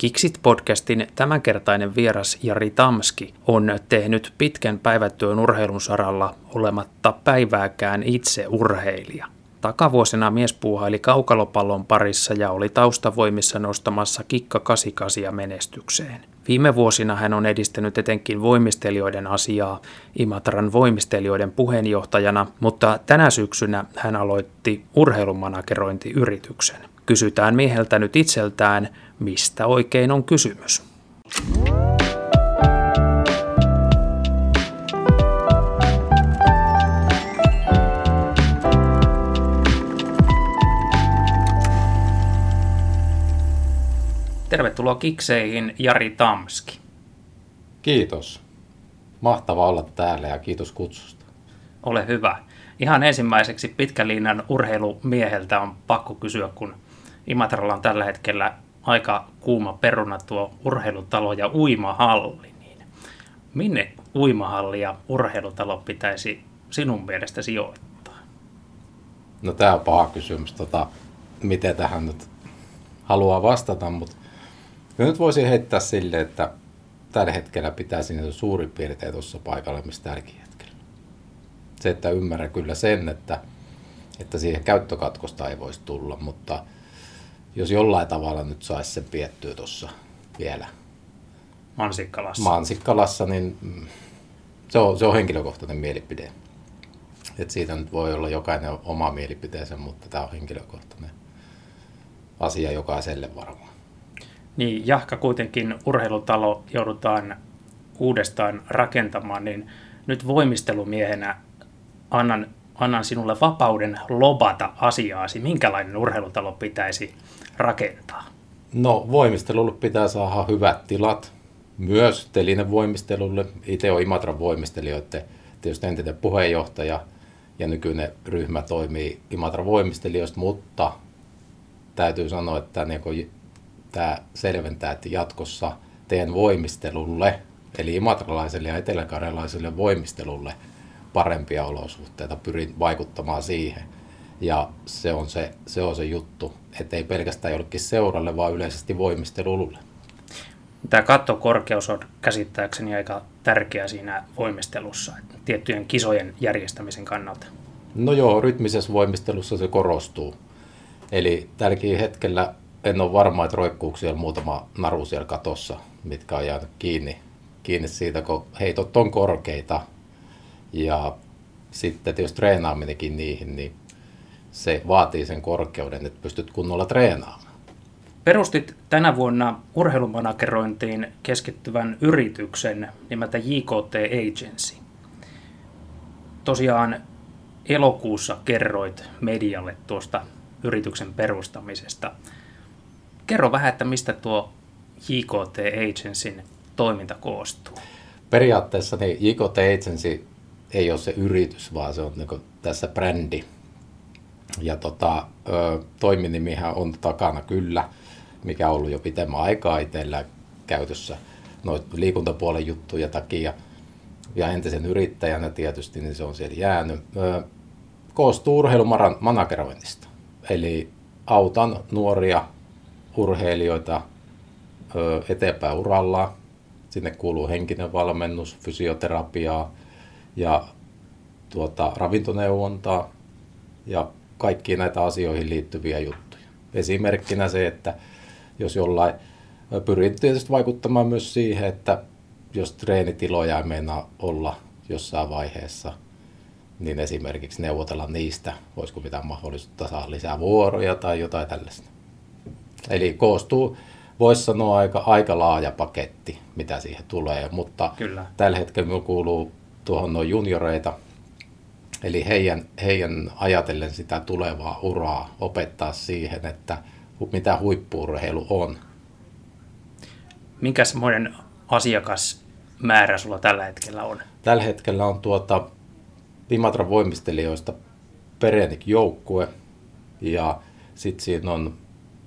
Kiksit-podcastin tämänkertainen vieras Jari Tamski on tehnyt pitkän päivätyön urheilun saralla olematta päivääkään itse urheilija. Takavuosina mies puuhaili kaukalopallon parissa ja oli taustavoimissa nostamassa kikka 88 menestykseen. Viime vuosina hän on edistänyt etenkin voimistelijoiden asiaa Imatran voimistelijoiden puheenjohtajana, mutta tänä syksynä hän aloitti urheilumanagerointiyrityksen. Kysytään mieheltä nyt itseltään, mistä oikein on kysymys. Tervetuloa Kikseihin Jari Tamski. Kiitos. Mahtava olla täällä ja kiitos kutsusta. Ole hyvä. Ihan ensimmäiseksi pitkälinjan urheilumieheltä on pakko kysyä, kun Imatralla on tällä hetkellä aika kuuma peruna tuo urheilutalo ja uimahalli. Niin minne uimahalli ja urheilutalo pitäisi sinun mielestä sijoittaa? No tämä on paha kysymys, tota, miten tähän nyt haluaa vastata, mutta nyt voisin heittää sille, että tällä hetkellä pitäisi niitä suurin piirtein tuossa paikalla, mistä tälläkin hetkellä. Se, että ymmärrän kyllä sen, että, että siihen käyttökatkosta ei voisi tulla, mutta jos jollain tavalla nyt saisi sen piettyä tuossa vielä Mansikkalassa. Mansikkalassa, niin mm, se on, se on henkilökohtainen mielipide. Et siitä nyt voi olla jokainen oma mielipiteensä, mutta tämä on henkilökohtainen asia jokaiselle varmaan. Niin, jahka kuitenkin urheilutalo joudutaan uudestaan rakentamaan, niin nyt voimistelumiehenä annan, annan sinulle vapauden lobata asiaasi. Minkälainen urheilutalo pitäisi rakentaa? No voimistelulle pitää saada hyvät tilat, myös telinen voimistelulle. Itse olen Imatran voimistelijoiden tietysti entinen puheenjohtaja ja nykyinen ryhmä toimii Imatran voimistelijoista, mutta täytyy sanoa, että niin tämä selventää, että jatkossa teen voimistelulle, eli imatralaiselle ja eteläkarjalaiselle voimistelulle parempia olosuhteita, pyrin vaikuttamaan siihen. Ja se on se, se, on se juttu, että ei pelkästään jollekin seuralle, vaan yleisesti voimistelulle. Tämä kattokorkeus on käsittääkseni aika tärkeä siinä voimistelussa, tiettyjen kisojen järjestämisen kannalta. No joo, rytmisessä voimistelussa se korostuu. Eli tälläkin hetkellä en ole varma, että roikkuu siellä muutama naru siellä katossa, mitkä on jäänyt kiinni, kiinni siitä, kun heitot on korkeita. Ja sitten jos treenaaminenkin niihin, niin se vaatii sen korkeuden, että pystyt kunnolla treenaamaan. Perustit tänä vuonna urheilumanagerointiin keskittyvän yrityksen nimeltä JKT Agency. Tosiaan elokuussa kerroit medialle tuosta yrityksen perustamisesta. Kerro vähän, että mistä tuo JKT Agencyn toiminta koostuu. Periaatteessa niin JKT Agency ei ole se yritys, vaan se on niin tässä brändi. Ja tota, toiminimihän on takana kyllä, mikä on ollut jo pitemmän aikaa itsellä käytössä noita liikuntapuolen juttuja takia. Ja entisen yrittäjänä tietysti, niin se on siellä jäänyt. Koostuu urheilumanageroinnista. Eli autan nuoria urheilijoita eteenpäin uralla. Sinne kuuluu henkinen valmennus, fysioterapiaa ja tuota, ravintoneuvontaa ja kaikkiin näitä asioihin liittyviä juttuja. Esimerkkinä se, että jos jollain pyrin tietysti vaikuttamaan myös siihen, että jos treenitiloja ei meinaa olla jossain vaiheessa, niin esimerkiksi neuvotella niistä, voisiko mitään mahdollisuutta saada lisää vuoroja tai jotain tällaista. Eli koostuu, voisi sanoa, aika, aika laaja paketti, mitä siihen tulee, mutta Kyllä. tällä hetkellä minulla kuuluu tuohon noin junioreita, eli heidän, heidän ajatellen sitä tulevaa uraa opettaa siihen, että mitä huippuurheilu on. Minkä semmoinen asiakasmäärä sulla tällä hetkellä on? Tällä hetkellä on tuota Imatran voimistelijoista Perenik joukkue ja sitten siinä on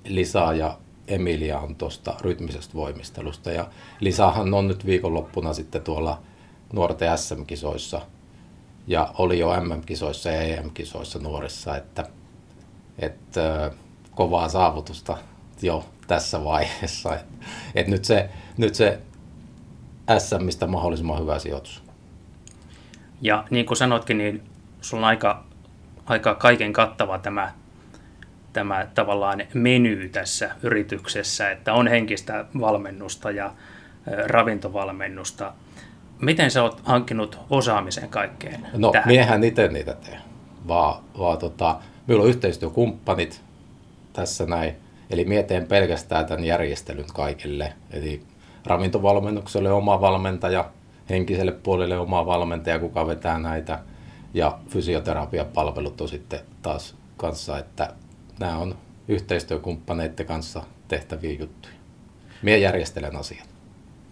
Lisa ja Emilia on tuosta rytmisestä voimistelusta. Ja Lisahan on nyt viikonloppuna sitten tuolla nuorten SM-kisoissa ja oli jo MM-kisoissa ja EM-kisoissa nuorissa, että, että kovaa saavutusta jo tässä vaiheessa. Et, et nyt, se, nyt se SMistä mahdollisimman hyvä sijoitus. Ja niin kuin sanotkin, niin sulla on aika, aika kaiken kattava tämä, tämä tavallaan meny tässä yrityksessä, että on henkistä valmennusta ja ravintovalmennusta. Miten sä oot hankkinut osaamisen kaikkeen No, tähän? miehän itse niitä tee, vaan, vaan tota, meillä on yhteistyökumppanit tässä näin, eli mieteen pelkästään tämän järjestelyn kaikille, eli ravintovalmennukselle oma valmentaja, henkiselle puolelle oma valmentaja, kuka vetää näitä, ja fysioterapiapalvelut on sitten taas kanssa, että nämä on yhteistyökumppaneiden kanssa tehtäviä juttuja. Mie järjestelen asiat.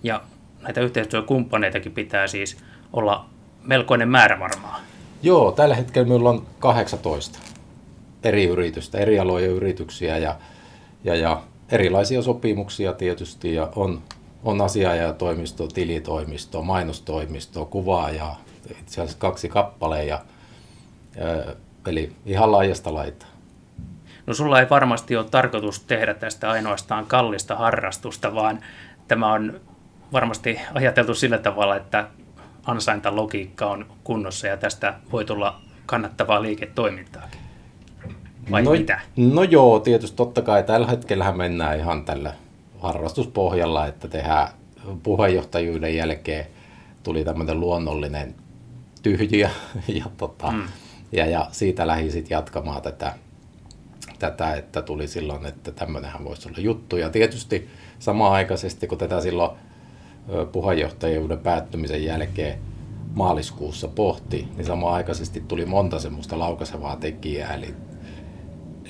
Ja näitä yhteistyökumppaneitakin pitää siis olla melkoinen määrä varmaan. Joo, tällä hetkellä meillä on 18 eri yritystä, eri alojen yrityksiä ja, ja, ja erilaisia sopimuksia tietysti ja on, on asiaajatoimisto, tilitoimisto, mainostoimisto, kuvaaja, itse asiassa kaksi kappaleja, ja, eli ihan laajasta laita. No sulla ei varmasti ole tarkoitus tehdä tästä ainoastaan kallista harrastusta, vaan tämä on varmasti ajateltu sillä tavalla, että ansaintalogiikka on kunnossa ja tästä voi tulla kannattavaa liiketoimintaa. Vai no, mitä? No joo, tietysti totta kai tällä hetkellä mennään ihan tällä harrastuspohjalla, että tehdään puheenjohtajuuden jälkeen tuli tämmöinen luonnollinen tyhjiä ja, tota, mm. ja, ja siitä lähi sitten jatkamaan tätä, tätä, että tuli silloin, että tämmöinenhän voisi olla juttu. Ja tietysti samaan aikaisesti, kun tätä silloin puheenjohtajuuden päättymisen jälkeen maaliskuussa pohti, niin samaan aikaisesti tuli monta semmoista laukasevaa tekijää, eli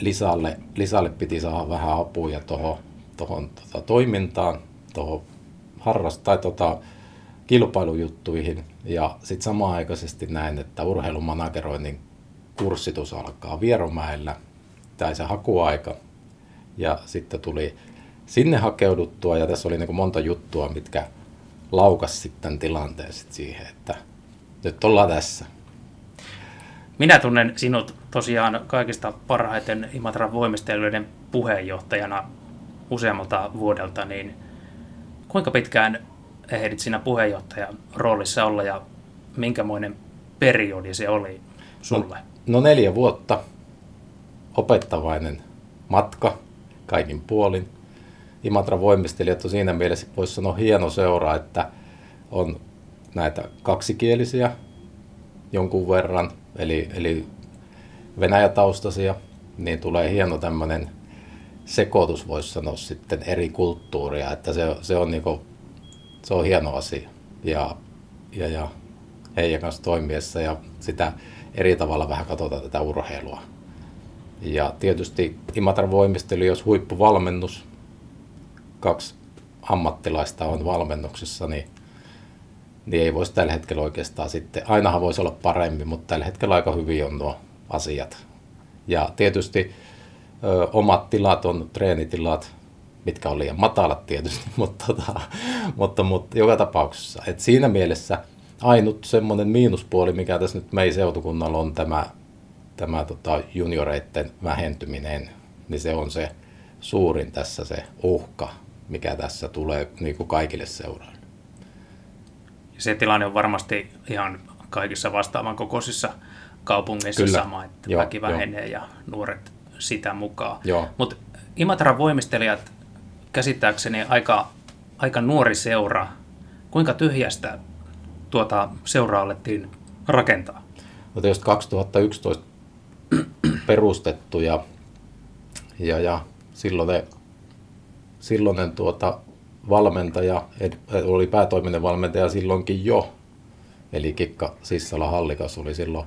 Lisalle, Lisalle piti saada vähän apuja tuohon tohon, tota, toimintaan, tuohon harrast- tai tota, kilpailujuttuihin. Ja sitten samaan aikaisesti näin, että urheilumanageroinnin kurssitus alkaa Vieromäellä, tai se hakuaika. Ja sitten tuli sinne hakeuduttua, ja tässä oli niin monta juttua, mitkä laukas sitten tilanteen sit siihen, että nyt ollaan tässä. Minä tunnen sinut tosiaan kaikista parhaiten Imatran voimistelijoiden puheenjohtajana useammalta vuodelta, niin kuinka pitkään ehdit siinä puheenjohtajan roolissa olla ja minkämoinen periodi se oli sulle? No, no neljä vuotta, opettavainen matka kaikin puolin. Imatran voimistelijat on siinä mielessä, voisi sanoa hieno seura, että on näitä kaksikielisiä jonkun verran, eli, eli venäjätaustaisia, niin tulee hieno tämmöinen sekoitus, voisi sanoa sitten eri kulttuuria, että se, se on niinku, se on hieno asia. Ja, ja, ja heidän kanssa toimiessa ja sitä eri tavalla vähän katsotaan tätä urheilua. Ja tietysti Imatran voimistelu, jos huippuvalmennus, kaksi ammattilaista on valmennuksessa, niin, niin ei voisi tällä hetkellä oikeastaan sitten, ainahan voisi olla paremmin, mutta tällä hetkellä aika hyvin on nuo asiat. Ja tietysti ö, omat tilat on treenitilat, mitkä on liian matalat tietysti, mutta, tota, mutta, mutta joka tapauksessa. Et siinä mielessä ainut semmoinen miinuspuoli, mikä tässä nyt meidän seutukunnalla on tämä, tämä tota junioreiden vähentyminen, niin se on se suurin tässä se uhka, mikä tässä tulee niin kuin kaikille seuraille. Se tilanne on varmasti ihan kaikissa vastaavan kokoisissa kaupungeissa Kyllä. sama, että Joo, väki vähenee jo. ja nuoret sitä mukaan. Mutta Imatran voimistelijat käsittääkseni aika, aika nuori seura. Kuinka tyhjästä tuota seuraa alettiin rakentaa? No tietysti 2011 perustettu ja, ja, ja silloin ne silloinen tuota valmentaja, oli päätoiminen valmentaja silloinkin jo, eli Kikka Sissala Hallikas oli silloin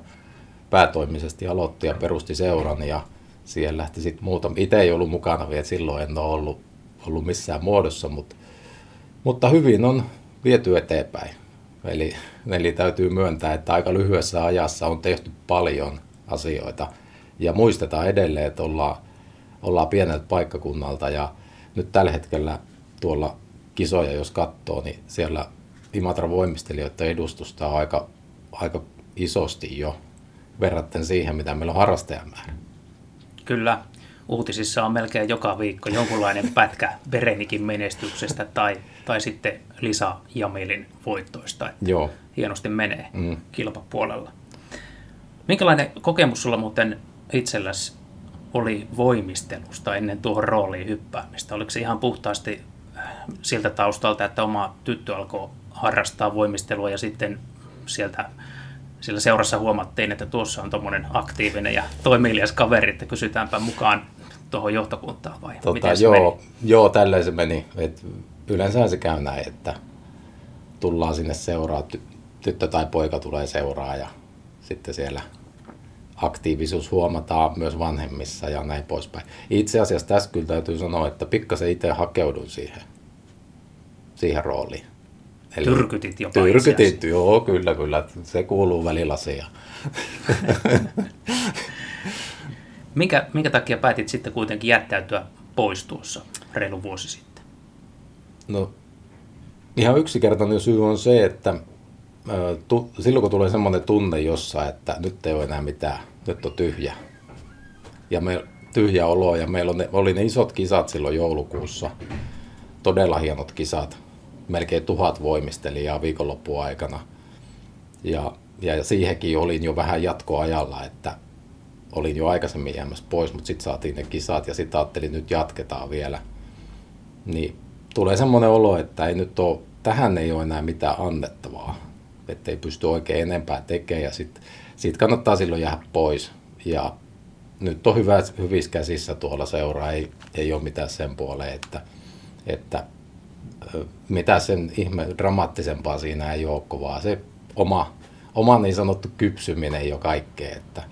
päätoimisesti aloitti ja perusti seuran ja siihen lähti sitten muuta. Itse ei ollut mukana vielä, silloin en ole ollut, ollut missään muodossa, mutta, mutta hyvin on viety eteenpäin. Eli, eli täytyy myöntää, että aika lyhyessä ajassa on tehty paljon asioita ja muistetaan edelleen, että ollaan, ollaan pieneltä paikkakunnalta ja nyt tällä hetkellä tuolla kisoja, jos katsoo, niin siellä Imatra voimistelijoiden edustusta on aika, aika isosti jo verrattuna siihen, mitä meillä on harrastajamäärä. Kyllä. uutisissa on melkein joka viikko jonkunlainen pätkä Berenikin menestyksestä tai, tai sitten Lisa Jamilin voittoista. Joo. Hienosti menee mm. kilpapuolella. Minkälainen kokemus sulla muuten itselläsi oli voimistelusta ennen tuohon rooliin hyppäämistä? Oliko se ihan puhtaasti äh, siltä taustalta, että oma tyttö alkoi harrastaa voimistelua ja sitten sieltä sillä seurassa huomattiin, että tuossa on tuommoinen aktiivinen ja toimelias kaveri, että kysytäänpä mukaan tuohon johtokuntaan vai tota, miten se joo, meni? joo, tälleen se meni. Et yleensä se käy näin, että tullaan sinne seuraa, tyttö tai poika tulee seuraa ja sitten siellä aktiivisuus huomataan myös vanhemmissa ja näin poispäin. Itse asiassa tässä kyllä täytyy sanoa, että pikkasen itse hakeudun siihen, siihen rooliin. Eli tyrkytit jopa Tyrkytit, joo, kyllä, kyllä. Se kuuluu välillä asiaan. minkä, minkä takia päätit sitten kuitenkin jättäytyä pois tuossa reilu vuosi sitten? No, ihan yksinkertainen syy on se, että tu, silloin kun tulee semmoinen tunne jossa, että nyt ei ole enää mitään, nyt on tyhjä. Ja me, tyhjä olo ja meillä on ne, oli ne isot kisat silloin joulukuussa, todella hienot kisat, melkein tuhat voimistelijaa viikonloppuaikana. Ja, ja siihenkin olin jo vähän jatkoajalla, että olin jo aikaisemmin jäämässä pois, mutta sitten saatiin ne kisat ja sitten ajattelin, että nyt jatketaan vielä. Niin tulee semmoinen olo, että ei nyt ole, tähän ei ole enää mitään annettavaa että ei pysty oikein enempää tekemään ja sitten sit kannattaa silloin jäädä pois. Ja nyt on hyvä, hyvissä käsissä tuolla seuraa, ei, ei ole mitään sen puoleen, että, että mitä sen ihme dramaattisempaa siinä ei ole, vaan se oma, oma niin sanottu kypsyminen jo kaikkea, että,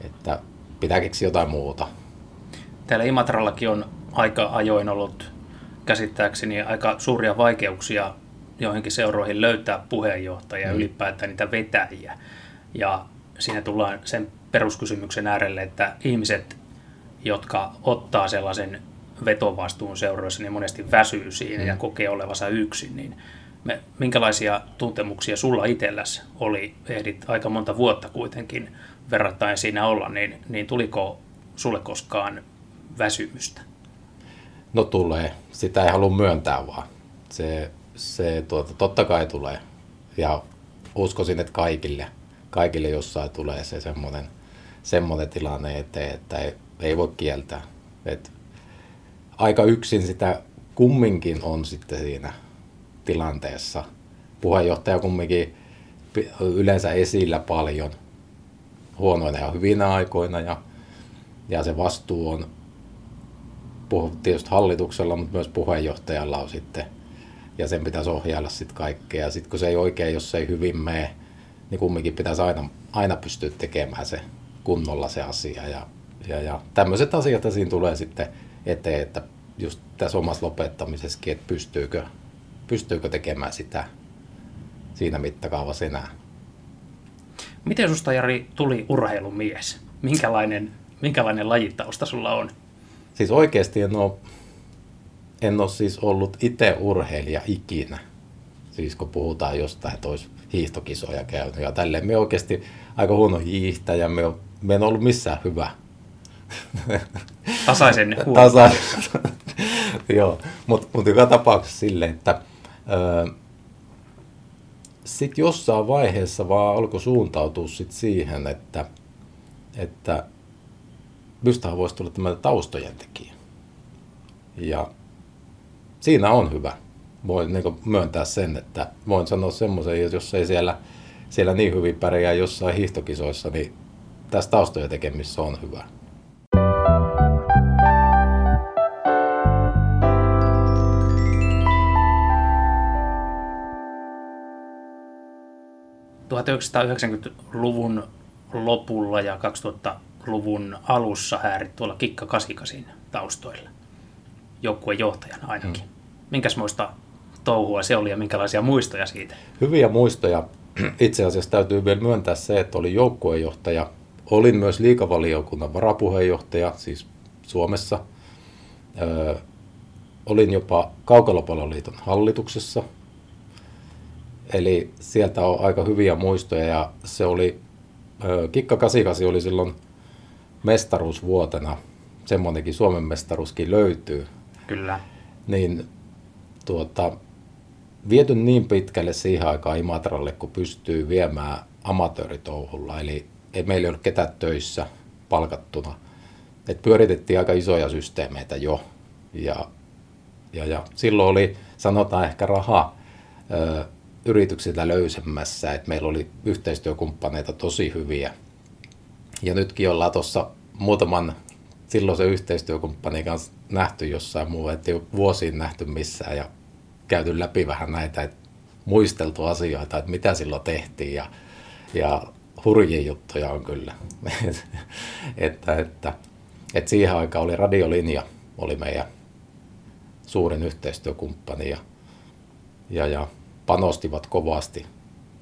että pitää keksiä jotain muuta. Täällä Imatrallakin on aika ajoin ollut käsittääkseni aika suuria vaikeuksia joihinkin seuroihin löytää puheenjohtajia mm. ylipäätään niitä vetäjiä. Ja siinä tullaan sen peruskysymyksen äärelle, että ihmiset, jotka ottaa sellaisen vetovastuun seuroissa, niin monesti väsyy siinä mm. ja kokee olevansa yksin, niin me, minkälaisia tuntemuksia sulla itselläsi oli, ehdit aika monta vuotta kuitenkin verrattain siinä olla, niin, niin tuliko sulle koskaan väsymystä? No tulee. Sitä ei halua myöntää vaan. Se se tuota, totta kai tulee. Ja uskoisin, että kaikille, kaikille jossain tulee se semmoinen, semmoinen tilanne eteen, että ei, ei voi kieltää. Et aika yksin sitä kumminkin on sitten siinä tilanteessa. Puheenjohtaja kumminkin yleensä esillä paljon huonoina ja hyvinä aikoina ja, ja se vastuu on tietysti hallituksella, mutta myös puheenjohtajalla on sitten ja sen pitäisi ohjailla sitten kaikkea. Ja sitten kun se ei oikein, jos se ei hyvin mene, niin kumminkin pitäisi aina, aina pystyä tekemään se kunnolla se asia. Ja, ja, ja tämmöiset asiat siinä tulee sitten eteen, että just tässä omassa lopettamisessakin, että pystyykö, pystyykö tekemään sitä siinä mittakaavassa enää. Miten susta Jari tuli urheilumies? Minkälainen, minkälainen lajitausta sulla on? Siis oikeasti en ole en ole siis ollut itse urheilija ikinä. Siis kun puhutaan jostain, että olisi hiihtokisoja käynyt ja tälleen. Me oikeasti aika huono hiihtäjä, me, on, me en ollut missään hyvä. Tasaisen Tasa... Joo, mutta mut joka tapauksessa silleen, että sitten jossain vaiheessa vaan alkoi suuntautua sit siihen, että, että minustahan voisi tulla tämmöinen taustojen tekijä. Ja siinä on hyvä. Voin niin myöntää sen, että voin sanoa semmoisen, että jos ei siellä, siellä niin hyvin pärjää jossain hiihtokisoissa, niin tässä taustojen tekemissä on hyvä. luvun lopulla ja 2000-luvun alussa häärit tuolla Kikka 88 taustoilla, joukkueen johtajana ainakin. Hmm. Minkäsmoista touhua se oli ja minkälaisia muistoja siitä? Hyviä muistoja. Itse asiassa täytyy vielä myöntää se, että olin joukkuejohtaja. Olin myös liikavaliokunnan varapuheenjohtaja, siis Suomessa. Öö, olin jopa Kaukalopalloliiton hallituksessa. Eli sieltä on aika hyviä muistoja ja se oli, öö, Kikka 88 oli silloin mestaruusvuotena semmoinenkin Suomen mestaruuskin löytyy, Kyllä. niin tuota, viety niin pitkälle siihen aikaan Imatralle, kun pystyy viemään amatööritouhulla. Eli ei meillä ole ketään töissä palkattuna. Et pyöritettiin aika isoja systeemeitä jo. Ja, ja, ja silloin oli, sanotaan ehkä raha ö, yrityksiltä löysemmässä, että meillä oli yhteistyökumppaneita tosi hyviä. Ja nytkin ollaan tuossa muutaman silloisen yhteistyökumppanin kanssa nähty jossain muu, että ei vuosiin nähty missään ja käyty läpi vähän näitä, että muisteltu asioita, että mitä silloin tehtiin ja, ja hurjia juttuja on kyllä. että, että, että siihen aikaan oli radiolinja, oli meidän suurin yhteistyökumppani ja, ja, ja panostivat kovasti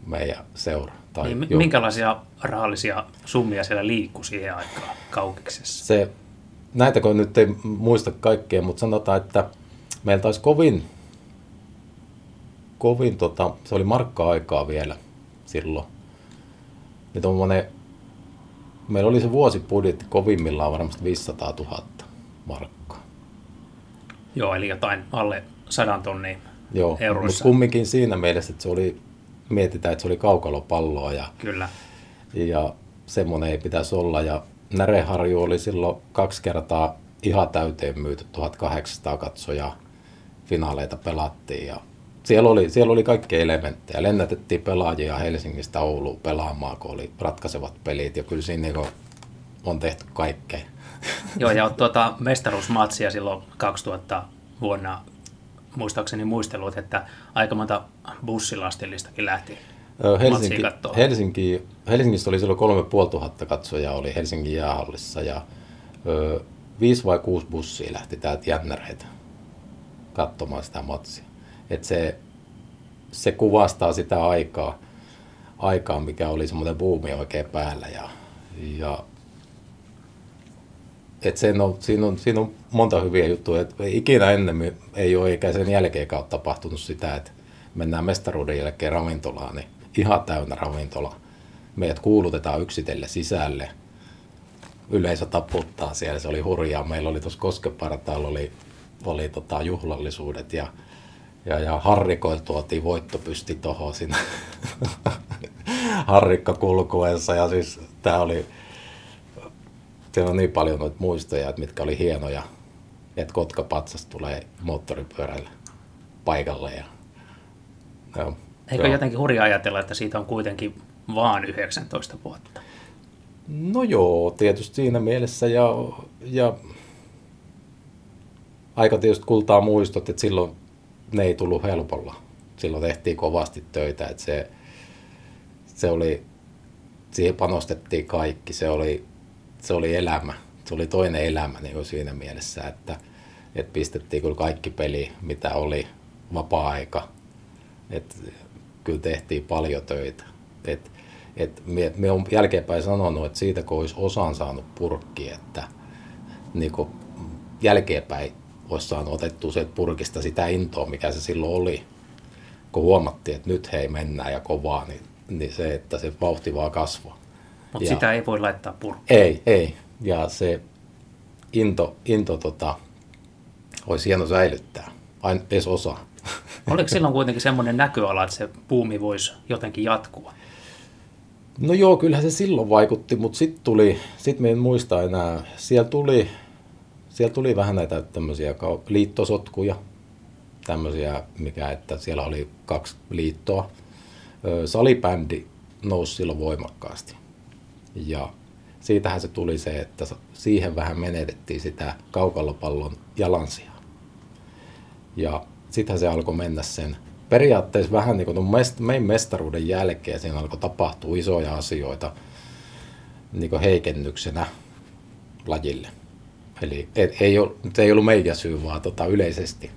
meidän seura. Tai niin, minkälaisia rahallisia summia siellä liikkui siihen aikaan kaukiksessa? Se, näitä kun nyt ei muista kaikkea, mutta sanotaan, että meillä taisi kovin, kovin tota, se oli markka-aikaa vielä silloin. Niin tommonen, meillä oli se vuosibudjetti kovimmillaan varmasti 500 000 markkaa. Joo, eli jotain alle sadan tonnia Joo, mutta kumminkin siinä mielessä, että se oli, mietitään, että se oli kaukalopalloa ja, Kyllä. ja semmoinen ei pitäisi olla. Ja Näreharju oli silloin kaksi kertaa ihan täyteen myyty, 1800 katsojaa finaaleita pelattiin ja siellä oli, siellä oli kaikki elementtejä. Lennätettiin pelaajia Helsingistä Ouluun pelaamaan, kun oli ratkaisevat pelit ja kyllä siinä niin on tehty kaikkea. Joo, ja tuota mestaruusmatsia silloin 2000 vuonna muistaakseni muistelut, että aika monta bussilastillistakin lähti Helsinki, Helsinki, Helsingissä oli silloin 3500 katsojaa oli Helsingin jäähallissa ja ö, viisi vai kuusi bussia lähti täältä jännäreitä katsomaan sitä matsia. Et se, se kuvastaa sitä aikaa, aikaa, mikä oli semmoinen buumi oikein päällä ja, ja et sen on, siinä, on, siinä on monta hyviä juttuja. Et ikinä ennen ei ole eikä sen jälkeen ole tapahtunut sitä, että mennään mestaruuden jälkeen ravintolaan, niin ihan täynnä ravintola. Meidät kuulutetaan yksitelle sisälle. Yleisö taputtaa siellä, se oli hurjaa. Meillä oli tuossa Koskepartaalla oli, oli tota juhlallisuudet ja, ja, ja Harrikoil tuotiin voittopysti tuohon siinä Harrikka kulkuessa ja siis tämä oli siellä on niin paljon noita muistoja, että mitkä oli hienoja, että Kotka Patsas tulee moottoripyörällä paikalle. Ja, no, Eikö joo. jotenkin hurja ajatella, että siitä on kuitenkin vaan 19 vuotta? No joo, tietysti siinä mielessä ja, ja aika tietysti kultaa muistot, että silloin ne ei tullut helpolla. Silloin tehtiin kovasti töitä, että se, se oli, siihen panostettiin kaikki. Se oli se oli elämä. Se oli toinen elämä niin kuin siinä mielessä, että, että pistettiin kyllä kaikki peli, mitä oli, vapaa-aika. Et, kyllä tehtiin paljon töitä. Et, et me, me on jälkeenpäin sanonut, että siitä kun olisi osan saanut purkki, että niin jälkeenpäin olisi saanut otettua sieltä purkista sitä intoa, mikä se silloin oli. Kun huomattiin, että nyt hei mennään ja kovaa, niin, niin se, että se vauhti vaan kasvaa. Mutta sitä ei voi laittaa purkkiin. Ei, ei. Ja se into, into tota, olisi hieno säilyttää, aina edes osa. Oliko silloin kuitenkin semmoinen näköala, että se puumi voisi jotenkin jatkua? No joo, kyllähän se silloin vaikutti, mutta sitten tuli, sitten me en muista enää, siellä tuli, siellä tuli vähän näitä tämmöisiä liittosotkuja, tämmöisiä, mikä, että siellä oli kaksi liittoa. Salibändi nousi silloin voimakkaasti. Ja siitähän se tuli se, että siihen vähän menetettiin sitä kaukalopallon jalansijaa. Ja sittenhän se alkoi mennä sen periaatteessa vähän niin kuin mest, meidän mestaruuden jälkeen siinä alkoi tapahtua isoja asioita niin kuin heikennyksenä lajille. Eli et, ei, ole, nyt ei ollut meidän syy, vaan tota, yleisesti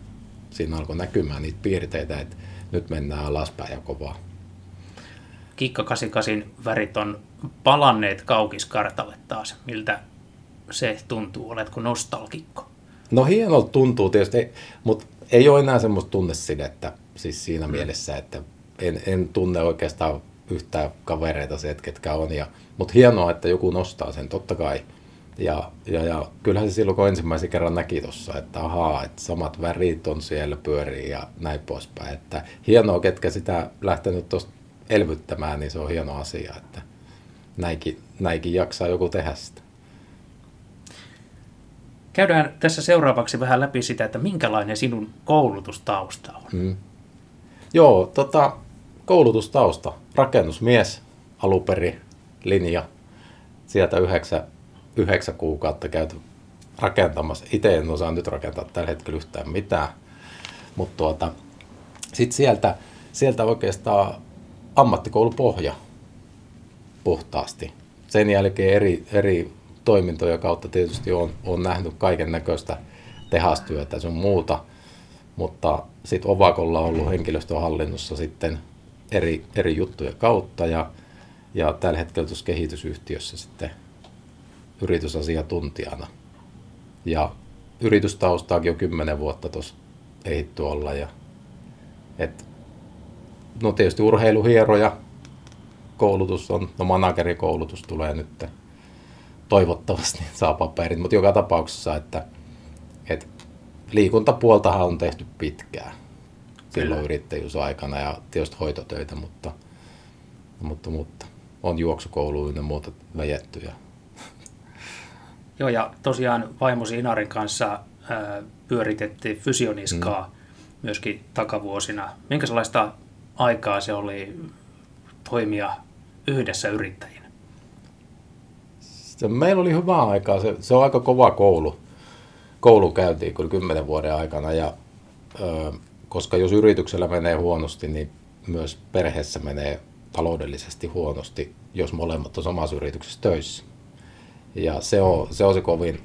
siinä alkoi näkymään niitä piirteitä, että nyt mennään alaspäin ja kovaa. Kikka 88 värit on palanneet kaukiskartalle taas. Miltä se tuntuu? Oletko nostalgikko? No hienolta tuntuu tietysti, mutta ei ole enää semmoista tunnesidettä siis siinä mm. mielessä, että en, en tunne oikeastaan yhtään kavereita se, ketkä on. Ja, mutta hienoa, että joku nostaa sen, totta kai. Ja, ja, ja kyllähän se silloin, kun ensimmäisen kerran näki tuossa, että ahaa, että samat värit on siellä pyörii ja näin poispäin. Että hienoa, ketkä sitä lähtenyt tuosta elvyttämään, niin se on hieno asia, että näinkin, näinkin jaksaa joku tehdä sitä. Käydään tässä seuraavaksi vähän läpi sitä, että minkälainen sinun koulutustausta on. Mm. Joo, tota, koulutustausta. Rakennusmies, aluperi, linja. Sieltä yhdeksän, yhdeksän kuukautta käyty rakentamassa. Itse en osaa nyt rakentaa tällä hetkellä yhtään mitään. Mutta tuota, sitten sieltä, sieltä oikeastaan ammattikoulupohja puhtaasti. Sen jälkeen eri, eri toimintoja kautta tietysti on, on nähnyt kaiken näköistä tehastyötä sun muuta, mutta sitten Ovakolla on ollut henkilöstöhallinnossa sitten eri, eri juttuja kautta ja, ja tällä hetkellä tuossa kehitysyhtiössä sitten yritysasiantuntijana. Ja yritystaustaakin on kymmenen vuotta tuossa ehitty olla. Ja, et, no tietysti urheiluhieroja, koulutus on, no managerikoulutus tulee nyt toivottavasti saa paperit, mutta joka tapauksessa, että, että liikuntapuoltahan on tehty pitkään silloin yrittäjyysaikana ja tietysti hoitotöitä, mutta, mutta, mutta on juoksukouluun ja muuta väjetty. Ja. Joo, ja tosiaan vaimosi Inarin kanssa ää, pyöritettiin fysioniskaa mm. myöskin takavuosina. Minkälaista aikaa se oli toimia yhdessä yrittäjinä? Se, meillä oli hyvää aikaa. Se, se on aika kova koulu. Koulu käytiin kyllä kymmenen vuoden aikana ja ö, koska jos yrityksellä menee huonosti, niin myös perheessä menee taloudellisesti huonosti, jos molemmat on samassa yrityksessä töissä. Ja se on se, on se kovin,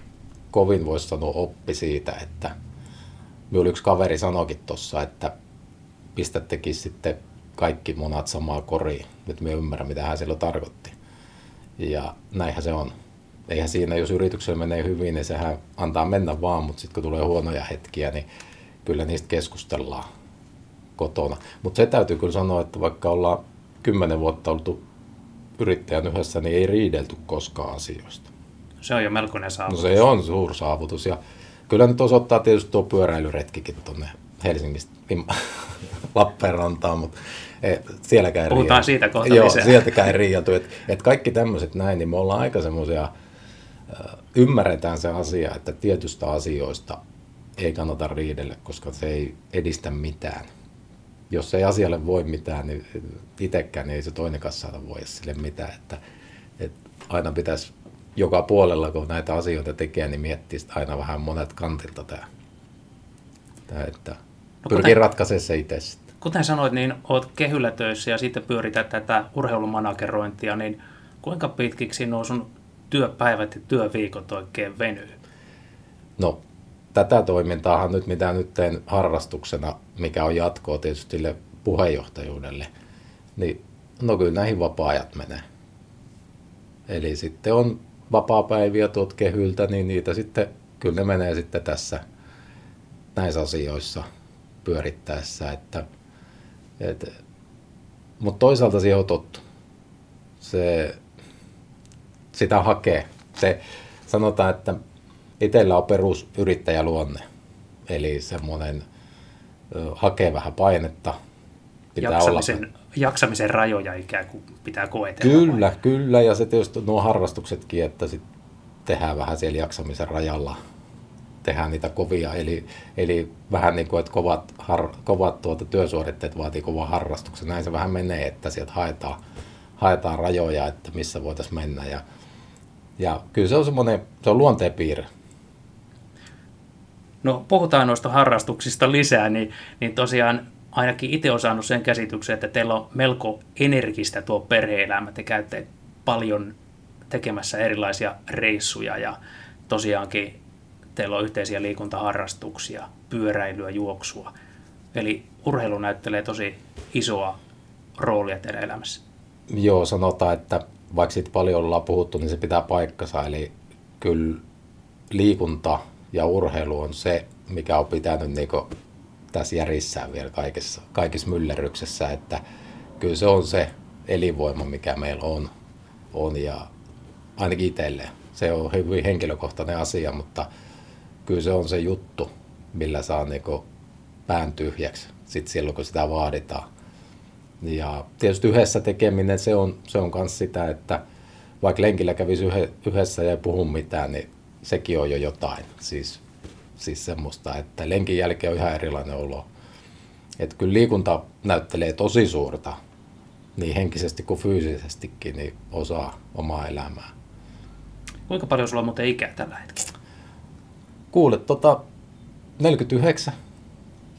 kovin voisi sanoa oppi siitä, että minulla yksi kaveri sanoikin tuossa, että pistättekin sitten kaikki monat samaa koriin. Nyt me ymmärrän, mitä hän silloin tarkoitti. Ja näinhän se on. Eihän siinä, jos yrityksellä menee hyvin, niin sehän antaa mennä vaan, mutta sitten kun tulee huonoja hetkiä, niin kyllä niistä keskustellaan kotona. Mutta se täytyy kyllä sanoa, että vaikka ollaan kymmenen vuotta oltu yrittäjän yhdessä, niin ei riidelty koskaan asioista. Se on jo melkoinen saavutus. No se on suuri saavutus ja kyllä nyt osoittaa tietysti tuo pyöräilyretkikin tuonne Helsingistä Lappeenrantaan, mutta ei, sielläkään Puhutaan riidelty. siitä kohta Joo, lisää. sieltäkään ei riidelty. Et, et kaikki tämmöiset näin, niin me ollaan aika semmoisia, ymmärretään se asia, että tietystä asioista ei kannata riidellä, koska se ei edistä mitään. Jos ei asialle voi mitään, niin itsekään niin ei se toinenkaan saada voi sille mitään. Että, että aina pitäisi joka puolella, kun näitä asioita tekee, niin miettiä aina vähän monet kantilta tämä. tämä että no, pyrkii ratkaisemaan se itse sitten. Kuten sanoit, niin olet kehyllä töissä ja sitten pyörität tätä urheilumanagerointia, niin kuinka pitkiksi nuo sun työpäivät ja työviikot oikein venyy? No tätä toimintaahan nyt, mitä nyt teen harrastuksena, mikä on jatkoa tietysti puheenjohtajuudelle, niin no kyllä näihin vapaa-ajat menee. Eli sitten on vapaa-päiviä tuot kehyltä, niin niitä sitten, kyllä ne menee sitten tässä näissä asioissa pyörittäessä. Että, et, mutta toisaalta siihen on tottu. Se, sitä hakee. Se, sanotaan, että itsellä on perusyrittäjäluonne, eli semmoinen hakee vähän painetta. Pitää jaksamisen, olla... jaksamisen rajoja ikään kuin pitää koetella. Kyllä, vai? kyllä, ja se tietysti nuo harrastuksetkin, että sit tehdään vähän siellä jaksamisen rajalla, tehdään niitä kovia, eli, eli vähän niin kuin, että kovat, har, kovat tuota työsuoritteet vaatii kovan harrastuksen. Näin se vähän menee, että sieltä haetaan, haetaan rajoja, että missä voitaisiin mennä. Ja, ja kyllä se on semmoinen, se on luonteenpiirre. No puhutaan noista harrastuksista lisää, niin, niin tosiaan ainakin itse olen saanut sen käsityksen, että teillä on melko energistä tuo perhe-elämä. Te käytte paljon tekemässä erilaisia reissuja ja tosiaankin teillä on yhteisiä liikuntaharrastuksia, pyöräilyä, juoksua. Eli urheilu näyttelee tosi isoa roolia teidän elämässä. Joo, sanotaan, että vaikka siitä paljon ollaan puhuttu, niin se pitää paikkansa. Eli kyllä liikunta ja urheilu on se, mikä on pitänyt niin tässä järissään vielä kaikessa, kaikissa myllerryksessä, että kyllä se on se elinvoima, mikä meillä on, on ja ainakin itselleen. se on hyvin henkilökohtainen asia, mutta kyllä se on se juttu, millä saa niin pään tyhjäksi sit silloin, kun sitä vaaditaan. Ja tietysti yhdessä tekeminen, se on, se on myös sitä, että vaikka lenkillä kävisi yhdessä ja ei puhu mitään, niin sekin on jo jotain. Siis, siis semmoista, että lenkin jälkeen on ihan erilainen olo. Että kyllä liikunta näyttelee tosi suurta, niin henkisesti kuin fyysisestikin, niin osaa omaa elämää. Kuinka paljon sulla on muuten ikää tällä hetkellä? Kuule, tota, 49.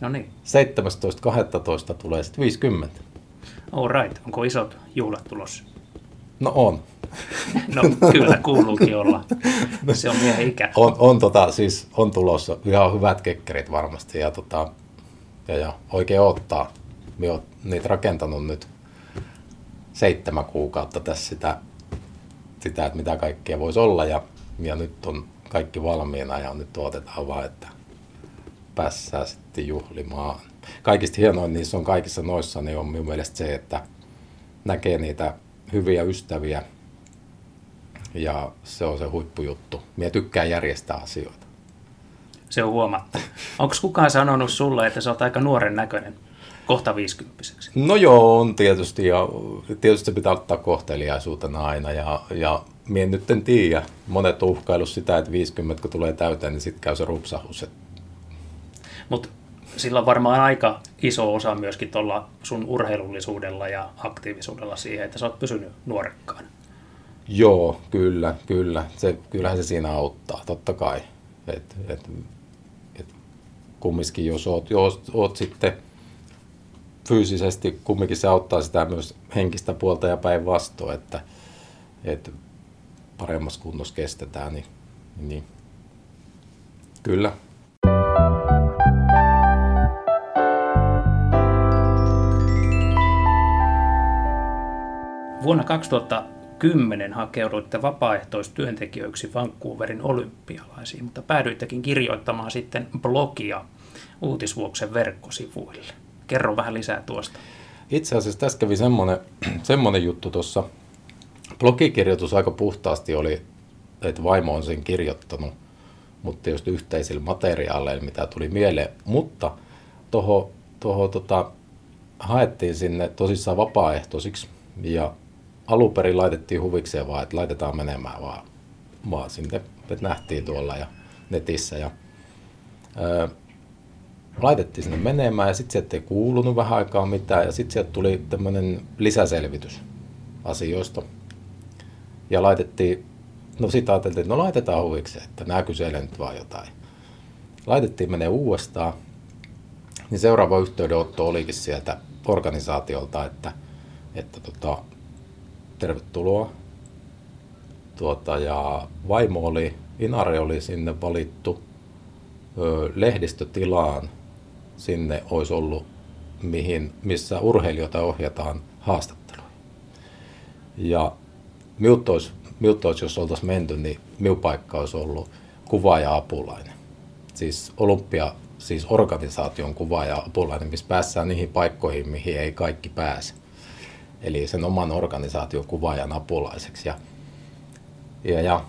No niin. 17.12. tulee sitten 50. All right. Onko isot juhlat tulossa? No on. No kyllä kuuluukin olla. Se on miehen ikä. On, on, tota, siis on tulossa ihan hyvät kekkerit varmasti ja, tota, ja, ja oikein ottaa. Minä olen niitä rakentanut nyt seitsemän kuukautta tässä sitä, sitä että mitä kaikkea voisi olla ja, ja nyt on kaikki valmiina ja nyt tuotetaan vaan, että päässään sitten juhlimaan. Kaikista hienoin niissä on kaikissa noissa, niin on minun mielestä se, että näkee niitä hyviä ystäviä ja se on se huippujuttu. Minä tykkään järjestää asioita. Se on huomattu. Onko kukaan sanonut sulle, että sä oot aika nuoren näköinen kohta viisikymppiseksi? No joo, on tietysti. Ja tietysti se pitää ottaa kohteliaisuutena aina. Ja, ja minä nyt en tiedä. Monet on uhkailu sitä, että 50 kun tulee täyteen, niin sitten käy se rupsahus. Mutta sillä on varmaan aika iso osa myöskin tuolla sun urheilullisuudella ja aktiivisuudella siihen, että sä oot pysynyt nuorekkaan. Joo, kyllä, kyllä. Se, kyllähän se siinä auttaa, totta kai. Et, et, et kumminkin, jos oot, jos oot sitten fyysisesti, kumminkin se auttaa sitä myös henkistä puolta ja päinvastoin, että, että paremmassa kunnossa kestetään, niin, niin kyllä. Vuonna 2010 hakeuduitte vapaaehtoistyöntekijöiksi Vancouverin olympialaisiin, mutta päädyittekin kirjoittamaan sitten blogia Uutisvuoksen verkkosivuille. Kerro vähän lisää tuosta. Itse asiassa tässä kävi semmoinen, semmoinen juttu tuossa. Blogikirjoitus aika puhtaasti oli, että vaimo on sen kirjoittanut, mutta tietysti yhteisillä materiaaleilla, mitä tuli mieleen. Mutta tuohon toho, tota, haettiin sinne tosissaan vapaaehtoisiksi ja alun perin laitettiin huvikseen vaan, että laitetaan menemään vaan, vaan sinne, nähtiin tuolla ja netissä. Ja, ää, laitettiin sinne menemään ja sitten sieltä ei kuulunut vähän aikaa mitään ja sitten sieltä tuli tämmöinen lisäselvitys asioista. Ja laitettiin, no sitten ajateltiin, että no laitetaan huvikseen, että nämä kyselee nyt vaan jotain. Laitettiin menee uudestaan, niin seuraava yhteydenotto olikin sieltä organisaatiolta, että, että tota, tervetuloa. Tuota, ja vaimo oli, Inari oli sinne valittu ö, lehdistötilaan. Sinne olisi ollut, mihin, missä urheilijoita ohjataan haastatteluihin. Ja minut olisi, minut olisi, jos oltaisiin menty, niin minun paikka olisi ollut kuvaaja-apulainen. Siis olympia, siis organisaation kuvaaja-apulainen, missä päässään niihin paikkoihin, mihin ei kaikki pääse eli sen oman organisaation kuvaajan apulaiseksi. Ja, ja, ja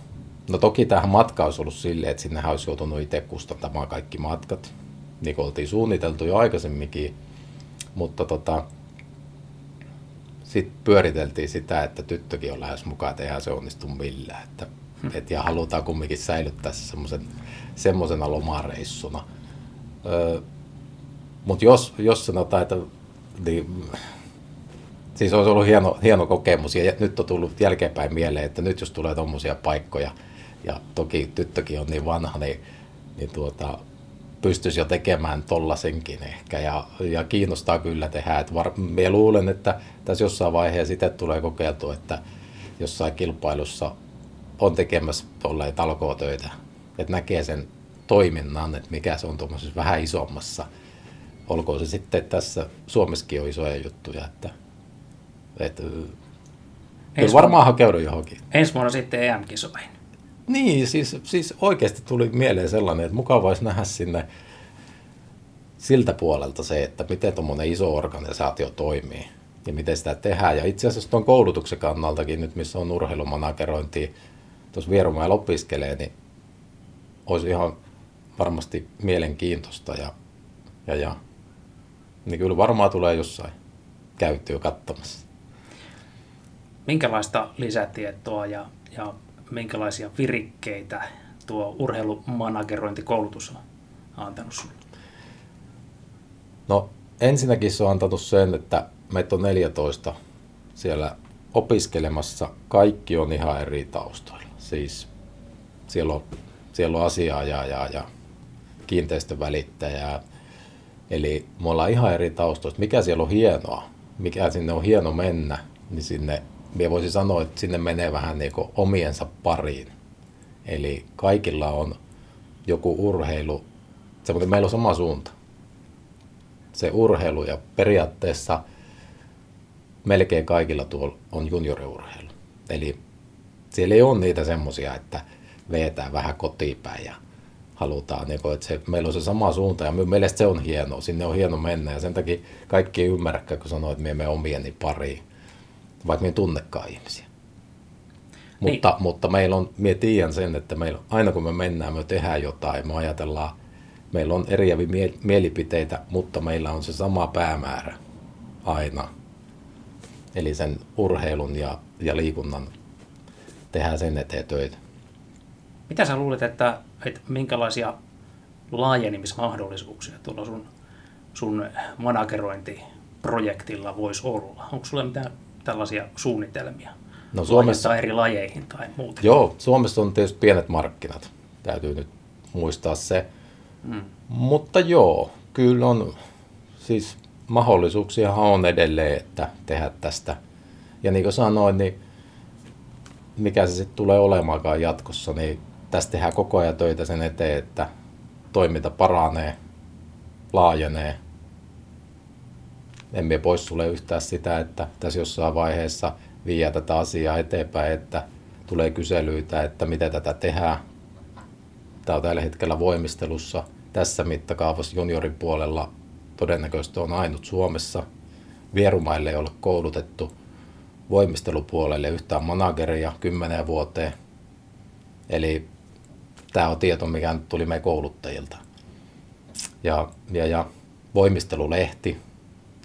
no toki tähän matka olisi ollut silleen, että sinne olisi joutunut itse kustantamaan kaikki matkat, niin kuin oltiin suunniteltu jo aikaisemminkin, mutta tota, sitten pyöriteltiin sitä, että tyttökin on lähes mukaan, että eihän se onnistu millään. Että, hmm. et, ja halutaan kumminkin säilyttää se semmoisen, semmoisena lomareissuna. Öö, mutta jos, jos sanotaan, että niin siis olisi ollut hieno, hieno kokemus ja nyt on tullut jälkeenpäin mieleen, että nyt jos tulee tuommoisia paikkoja ja toki tyttökin on niin vanha, niin, niin tuota, pystyisi jo tekemään tollasenkin ehkä ja, ja kiinnostaa kyllä tehdä. Et var, minä luulen, että tässä jossain vaiheessa sitten tulee kokeiltua, että jossain kilpailussa on tekemässä tolleen talkootöitä, että näkee sen toiminnan, että mikä se on tuommoisessa vähän isommassa. Olkoon se sitten tässä, Suomessakin on isoja juttuja, että että kyllä varmaan hakeudu johonkin. Ensi vuonna sitten EM-kisoihin. Niin, siis, siis oikeasti tuli mieleen sellainen, että mukava olisi nähdä sinne siltä puolelta se, että miten tuommoinen iso organisaatio toimii ja miten sitä tehdään. Ja itse asiassa tuon koulutuksen kannaltakin nyt, missä on urheilumanagerointi tuossa Vierumäellä opiskelee, niin olisi ihan varmasti mielenkiintoista ja, ja, ja niin kyllä varmaan tulee jossain käytyä katsomassa. Minkälaista lisätietoa ja, ja minkälaisia virikkeitä tuo urheilumanagerointikoulutus on antanut sinulle? No ensinnäkin se on antanut sen, että meitä on 14 siellä opiskelemassa. Kaikki on ihan eri taustoilla. Siis siellä on, siellä on asiaa ja kiinteistövälittäjää. Eli me ollaan ihan eri taustoista. Mikä siellä on hienoa, mikä sinne on hieno mennä, niin sinne, minä voisin sanoa, että sinne menee vähän niin kuin omiensa pariin. Eli kaikilla on joku urheilu, semmoinen meillä on sama suunta. Se urheilu ja periaatteessa melkein kaikilla tuolla on junioriurheilu. Eli siellä ei ole niitä semmoisia, että vetää vähän kotipäin ja halutaan, niin kuin, että se, meillä on se sama suunta ja minun mielestä se on hienoa, sinne on hieno mennä ja sen takia kaikki ei ymmärräkään, kun sanoo, että me emme omieni pariin, vaikka me ei tunnekaan ihmisiä. Niin. Mutta, mutta meillä on, minä tiedän sen, että meillä, aina kun me mennään, me tehdään jotain, me ajatellaan, meillä on eriäviä mie- mielipiteitä, mutta meillä on se sama päämäärä aina. Eli sen urheilun ja, ja liikunnan tehdään sen eteen töitä. Mitä sä luulet, että, että minkälaisia laajenemismahdollisuuksia tuolla sun, sun managerointiprojektilla voisi olla? Onko sulla mitään tällaisia suunnitelmia? No Suomessa eri lajeihin tai muuta. Joo, Suomessa on tietysti pienet markkinat. Täytyy nyt muistaa se. Mm. Mutta joo, kyllä on, siis mahdollisuuksia on edelleen, että tehdä tästä. Ja niin kuin sanoin, niin mikä se sitten tulee olemaankaan jatkossa, niin tässä tehdään koko ajan töitä sen eteen, että toiminta paranee, laajenee. Emme pois sulle yhtään sitä, että tässä jossain vaiheessa viiä tätä asiaa eteenpäin, että tulee kyselyitä, että miten tätä tehdään. Tämä on tällä hetkellä voimistelussa. Tässä mittakaavassa juniorin puolella todennäköisesti on ainut Suomessa. Vierumaille ei ole koulutettu voimistelupuolelle yhtään manageria kymmeneen vuoteen. Eli tämä on tieto, mikä tuli meidän kouluttajilta. Ja, ja, ja voimistelulehti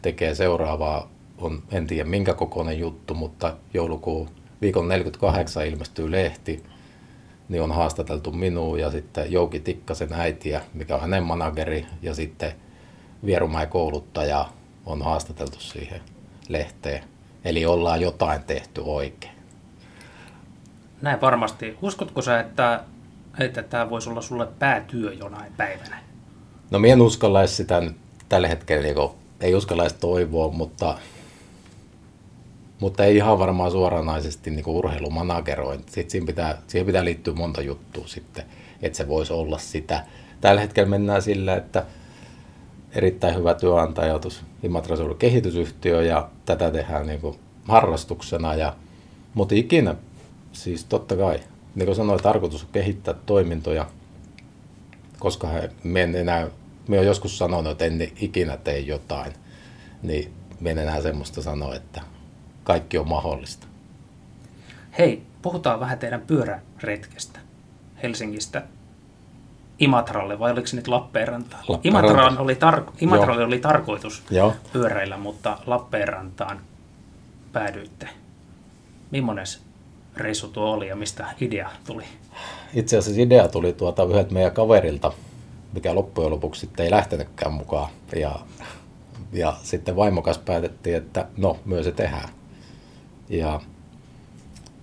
tekee seuraavaa, on, en tiedä minkä kokoinen juttu, mutta joulukuun viikon 48 ilmestyy lehti, niin on haastateltu minua ja sitten Jouki Tikkasen äitiä, mikä on hänen manageri, ja sitten Vierumäen kouluttaja on haastateltu siihen lehteen. Eli ollaan jotain tehty oikein. Näin varmasti. Uskotko sä, että että tämä voisi olla sulle päätyö jonain päivänä? No minä en uskalla sitä nyt tällä hetkellä, niin ei uskalla toivoa, mutta, mutta ei ihan varmaan suoranaisesti niin urheilumanageroin. Sitten siihen pitää, siihen pitää liittyä monta juttua sitten, että se voisi olla sitä. Tällä hetkellä mennään sillä, että erittäin hyvä työnantaja tuossa Imatra kehitysyhtiö ja tätä tehdään niin kuin harrastuksena. Ja, mutta ikinä, siis totta kai, niin kuin sanoin, tarkoitus on kehittää toimintoja, koska he, me en enää, me on joskus sanonut, että en ikinä tee jotain, niin me en enää semmoista sanoa, että kaikki on mahdollista. Hei, puhutaan vähän teidän pyöräretkestä Helsingistä Imatralle, vai oliko se nyt Lappeenrantaan? Lappeenranta. oli, tar- Imatralle oli tarkoitus Joo. pyöräillä, mutta Lappeenrantaan päädyitte. Millainen reissu tuo oli ja mistä idea tuli? Itse asiassa idea tuli tuota yhdeltä meidän kaverilta, mikä loppujen lopuksi sitten ei lähtenytkään mukaan. Ja, ja sitten vaimokas päätettiin, että no, myös se tehdään. Ja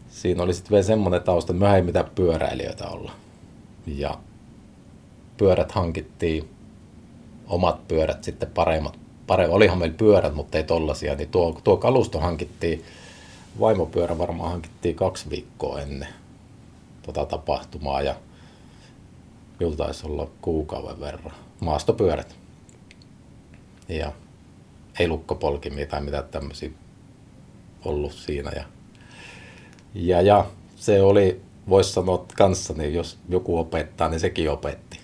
siinä oli sitten vielä semmoinen tausta, että me ei mitään pyöräilijöitä olla. Ja pyörät hankittiin, omat pyörät sitten paremmat. Pare, olihan meillä pyörät, mutta ei tollasia, niin tuo, tuo kalusto hankittiin vaimopyörä varmaan hankittiin kaksi viikkoa ennen tota tapahtumaa ja minulla taisi olla kuukauden verran maastopyörät. Ja ei lukkopolkimia tai mitään tämmöisiä ollut siinä. Ja, ja, ja se oli, voisi sanoa kanssani, jos joku opettaa, niin sekin opetti.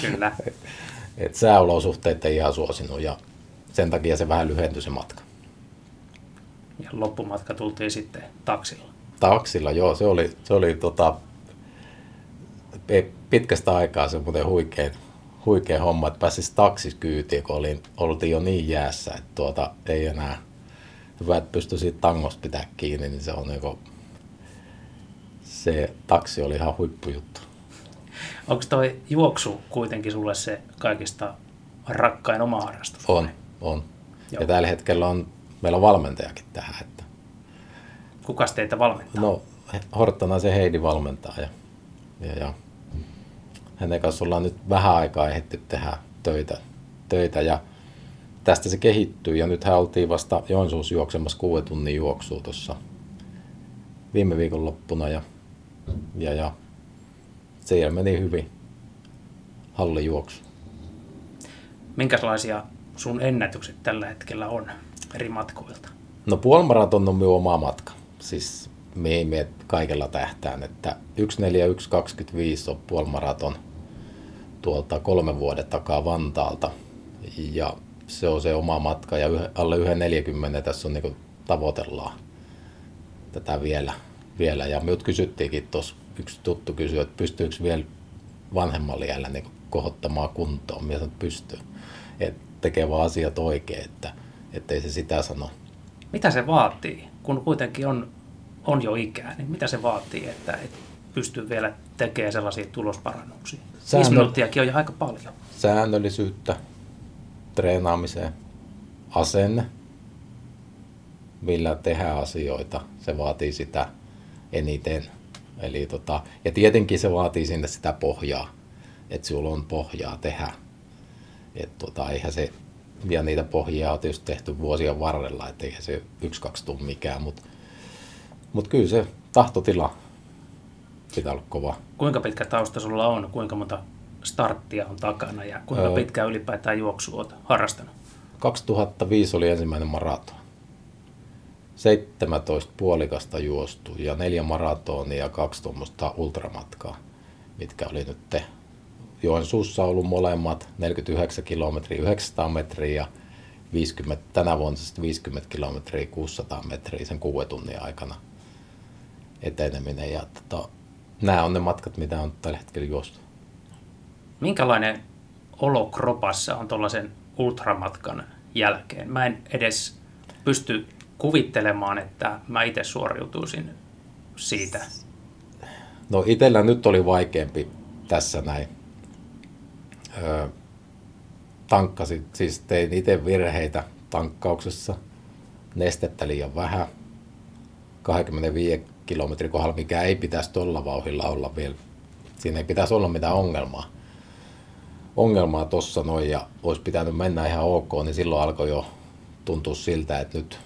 Kyllä. Et sääolosuhteet ei ihan suosinut ja sen takia se vähän lyhentyi se matka ja loppumatka tultiin sitten taksilla. Taksilla, joo, se oli, se oli tota, pitkästä aikaa semmoinen huikein, huikea homma, että pääsisi taksiskyytiin, kun olin, oltiin jo niin jäässä, että tuota, ei enää, hyvä, että pystyi siitä tangosta pitää kiinni, niin se on niin se taksi oli ihan huippujuttu. Onko toi juoksu kuitenkin sulle se kaikista rakkain oma harrastus? On, on. Joo. Ja tällä hetkellä on, meillä on valmentajakin tähän. Että... Kukas teitä valmentaa? No, Horttana se Heidi valmentaa ja, ja, ja hänen kanssa ollaan nyt vähän aikaa ehditty tehdä töitä, töitä ja tästä se kehittyy. Ja nythän oltiin vasta Joensuussa juoksemassa kuuden tunnin juoksua tuossa viime viikon loppuna ja, ja, ja siellä meni hyvin hallijuoksu. Minkälaisia sun ennätykset tällä hetkellä on eri matkoilta? No puolimaraton on minun oma matka. Siis me ei mene kaikella tähtään, että 14125 on puolimaraton tuolta kolme vuoden takaa Vantaalta. Ja se on se oma matka ja alle 1,40 tässä on niin tavoitellaan tätä vielä. vielä. Ja minut kysyttiinkin tuossa, yksi tuttu kysyi, että pystyykö vielä vanhemmalla iällä niin kohottamaan kuntoon. Minä sanoin, että pystyy. Että tekee vaan asiat oikein, että ei se sitä sano. Mitä se vaatii, kun kuitenkin on, on jo ikää, niin mitä se vaatii, että, että pystyy vielä tekemään sellaisia tulosparannuksia? Säännö... Viisi minuuttiakin on jo aika paljon. Säännöllisyyttä, treenaamiseen, asenne, millä tehdään asioita, se vaatii sitä eniten. Eli tota, ja tietenkin se vaatii sinne sitä pohjaa, että sulla on pohjaa tehdä. Et tota, eihän se, ja niitä pohjia on tietysti tehty vuosien varrella, että eihän se yksi, kaksi tule mikään, mutta mut kyllä se tahtotila pitää olla kova. Kuinka pitkä tausta sulla on? Kuinka monta starttia on takana ja kuinka öö, pitkä ylipäätään juoksu olet harrastanut? 2005 oli ensimmäinen maraton. 17 puolikasta juostu ja neljä maratonia ja kaksi tuommoista ultramatkaa, mitkä oli nyt te. Joensuussa ollut molemmat, 49 kilometriä, 900 metriä ja 50, tänä vuonna 50 kilometriä, 600 metriä sen kuuden tunnin aikana eteneminen. Ja tota, nämä on ne matkat, mitä on tällä hetkellä juostu. Minkälainen olo kropassa on tuollaisen ultramatkan jälkeen? Mä en edes pysty kuvittelemaan, että mä itse suoriutuisin siitä. No itsellä nyt oli vaikeampi tässä näin. Öö, tankkasin, siis tein itse virheitä tankkauksessa. Nestettä liian vähän. 25 kilometrin kohdalla, mikä ei pitäisi tuolla vauhilla olla vielä. Siinä ei pitäisi olla mitään ongelmaa. Ongelmaa tuossa noin ja olisi pitänyt mennä ihan ok, niin silloin alkoi jo tuntua siltä, että nyt,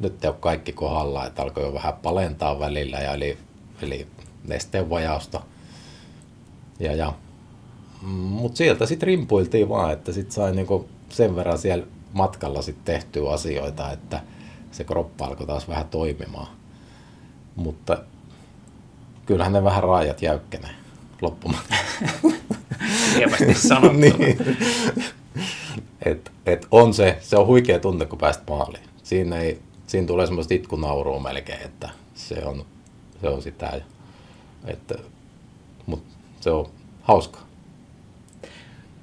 nyt ei ole kaikki kohdalla, että alkoi jo vähän palentaa välillä ja eli, eli nesteen vajausta. Ja, ja. Mutta sieltä sitten rimpuiltiin vaan, että sitten sai niinku sen verran siellä matkalla sitten tehtyä asioita, että se kroppa alkoi taas vähän toimimaan. Mutta kyllähän ne vähän raajat jäykkenee loppumaan. Lievästi sanottu. niin. et, et on se, se on huikea tunne, kun pääst maaliin. Siinä, ei, siinä tulee semmoista itkunaurua melkein, että se on, se on sitä. Että, mutta se on hauska.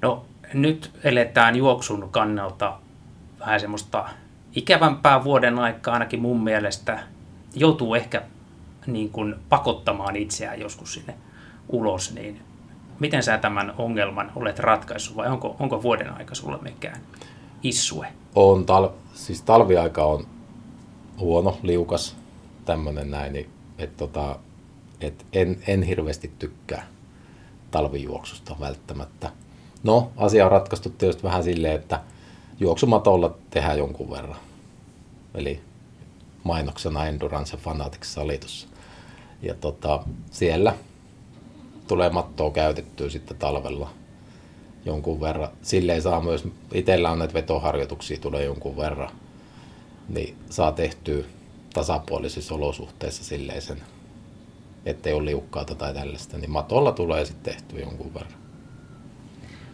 No nyt eletään juoksun kannalta vähän semmoista ikävämpää vuoden aikaa ainakin mun mielestä. Joutuu ehkä niin kuin pakottamaan itseään joskus sinne ulos, niin miten sä tämän ongelman olet ratkaissut vai onko, onko vuoden aika sulle mikään issue? On, tal- siis talviaika on huono, liukas, tämmöinen näin, niin, että tota, et en, en hirveästi tykkää talvijuoksusta välttämättä. No, asia on ratkaistu tietysti vähän silleen, että juoksumatolla tehdään jonkun verran. Eli mainoksena Endurance Fanatics Salitussa. Ja tota, siellä tulee mattoa käytettyä sitten talvella jonkun verran. Silleen saa myös, itsellä on näitä vetoharjoituksia tulee jonkun verran, niin saa tehtyä tasapuolisissa olosuhteissa silleen sen, ettei ole liukkaata tai tällaista, niin matolla tulee sitten tehtyä jonkun verran.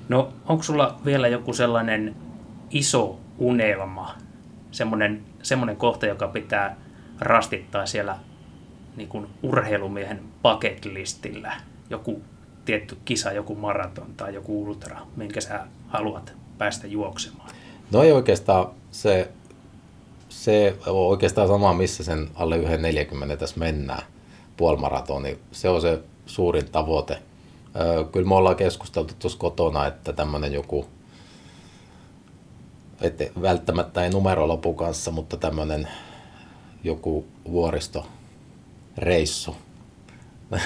No onko sulla vielä joku sellainen iso unelma, semmoinen, semmoinen kohta, joka pitää rastittaa siellä niin kuin urheilumiehen bucket listillä joku tietty kisa, joku maraton tai joku ultra, minkä sä haluat päästä juoksemaan? No ei oikeastaan se, se on oikeastaan sama, missä sen alle 1.40 tässä mennään, puolimaratoni. Se on se suurin tavoite. Kyllä me ollaan keskusteltu tuossa kotona, että tämmöinen joku, että välttämättä ei numerolopu kanssa, mutta tämmöinen joku vuoristoreissu,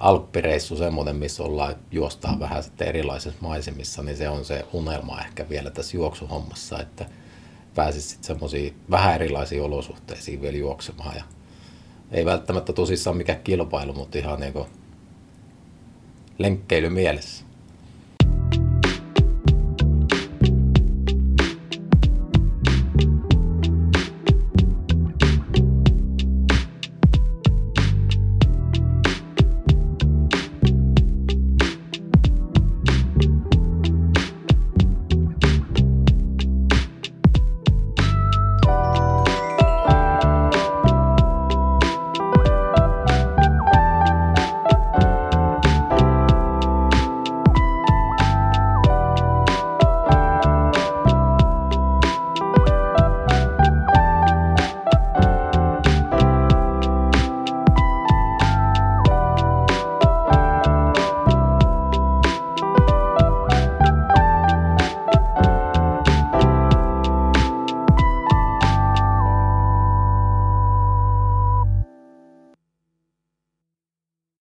alppireissu semmoinen, missä ollaan juostaa vähän sitten erilaisissa maisemissa, niin se on se unelma ehkä vielä tässä juoksuhommassa, että pääsisi sitten semmoisiin vähän erilaisiin olosuhteisiin vielä juoksemaan. Ja ei välttämättä tosissaan mikään kilpailu, mutta ihan niin lenkkeily mielessä.